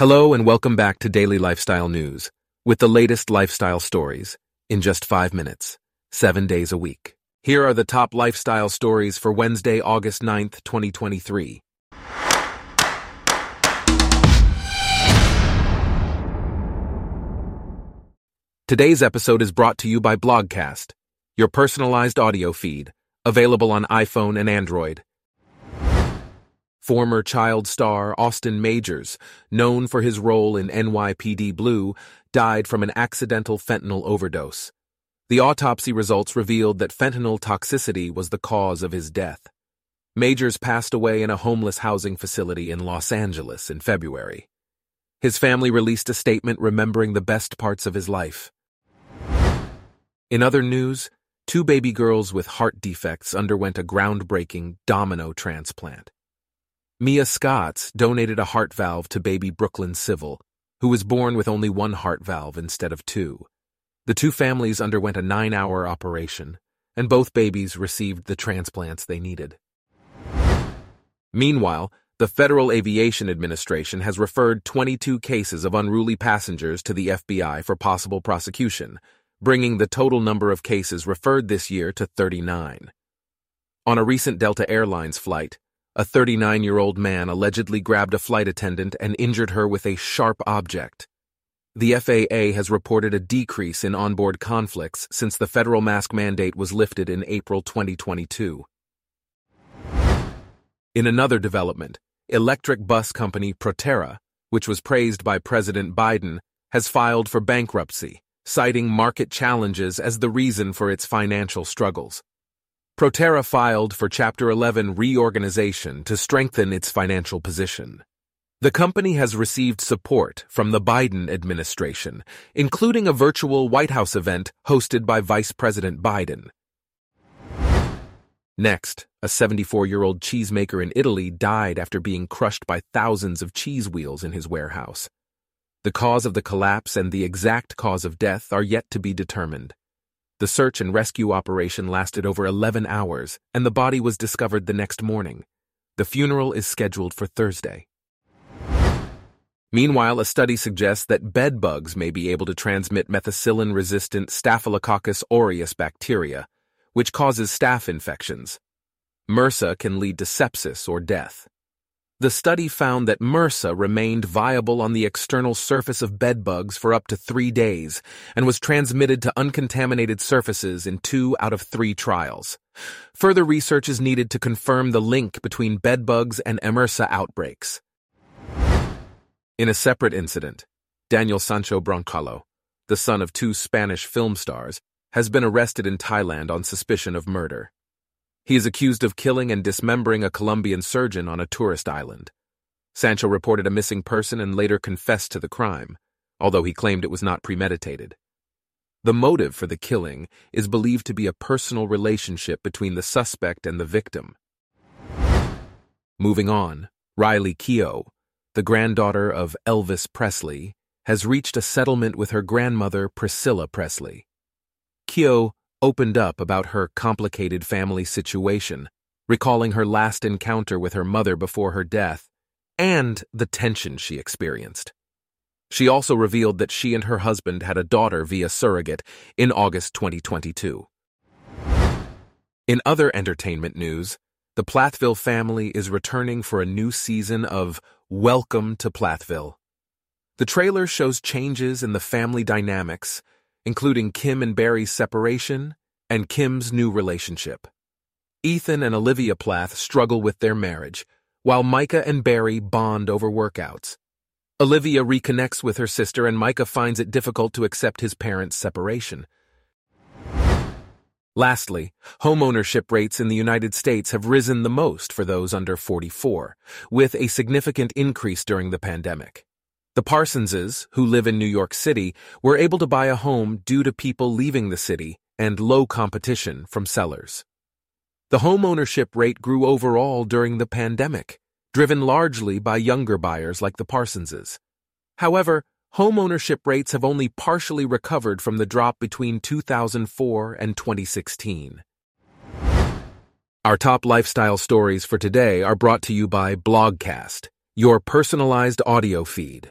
Hello and welcome back to Daily Lifestyle News with the latest lifestyle stories in just five minutes, seven days a week. Here are the top lifestyle stories for Wednesday, August 9th, 2023. Today's episode is brought to you by Blogcast, your personalized audio feed, available on iPhone and Android. Former child star Austin Majors, known for his role in NYPD Blue, died from an accidental fentanyl overdose. The autopsy results revealed that fentanyl toxicity was the cause of his death. Majors passed away in a homeless housing facility in Los Angeles in February. His family released a statement remembering the best parts of his life. In other news, two baby girls with heart defects underwent a groundbreaking domino transplant. Mia Scotts donated a heart valve to baby Brooklyn Civil, who was born with only one heart valve instead of two. The two families underwent a nine hour operation, and both babies received the transplants they needed. Meanwhile, the Federal Aviation Administration has referred 22 cases of unruly passengers to the FBI for possible prosecution, bringing the total number of cases referred this year to 39. On a recent Delta Airlines flight, a 39 year old man allegedly grabbed a flight attendant and injured her with a sharp object. The FAA has reported a decrease in onboard conflicts since the federal mask mandate was lifted in April 2022. In another development, electric bus company Proterra, which was praised by President Biden, has filed for bankruptcy, citing market challenges as the reason for its financial struggles. Proterra filed for Chapter 11 reorganization to strengthen its financial position. The company has received support from the Biden administration, including a virtual White House event hosted by Vice President Biden. Next, a 74 year old cheesemaker in Italy died after being crushed by thousands of cheese wheels in his warehouse. The cause of the collapse and the exact cause of death are yet to be determined. The search and rescue operation lasted over 11 hours, and the body was discovered the next morning. The funeral is scheduled for Thursday. Meanwhile, a study suggests that bed bugs may be able to transmit methicillin resistant Staphylococcus aureus bacteria, which causes staph infections. MRSA can lead to sepsis or death. The study found that MRSA remained viable on the external surface of bedbugs for up to three days and was transmitted to uncontaminated surfaces in two out of three trials. Further research is needed to confirm the link between bedbugs and MRSA outbreaks. In a separate incident, Daniel Sancho Bronchalo, the son of two Spanish film stars, has been arrested in Thailand on suspicion of murder. He is accused of killing and dismembering a Colombian surgeon on a tourist island. Sancho reported a missing person and later confessed to the crime, although he claimed it was not premeditated. The motive for the killing is believed to be a personal relationship between the suspect and the victim. Moving on, Riley Keough, the granddaughter of Elvis Presley, has reached a settlement with her grandmother Priscilla Presley. Keough opened up about her complicated family situation, recalling her last encounter with her mother before her death, and the tension she experienced. She also revealed that she and her husband had a daughter via surrogate in August 2022. In other entertainment news, the Plathville family is returning for a new season of Welcome to Plathville. The trailer shows changes in the family dynamics including Kim and Barry's separation and Kim's new relationship. Ethan and Olivia Plath struggle with their marriage, while Micah and Barry bond over workouts. Olivia reconnects with her sister, and Micah finds it difficult to accept his parents' separation. Lastly, homeownership rates in the United States have risen the most for those under 44, with a significant increase during the pandemic. The Parsonses, who live in New York City, were able to buy a home due to people leaving the city and low competition from sellers. The homeownership rate grew overall during the pandemic, driven largely by younger buyers like the Parsonses. However, homeownership rates have only partially recovered from the drop between 2004 and 2016. Our top lifestyle stories for today are brought to you by Blogcast, your personalized audio feed.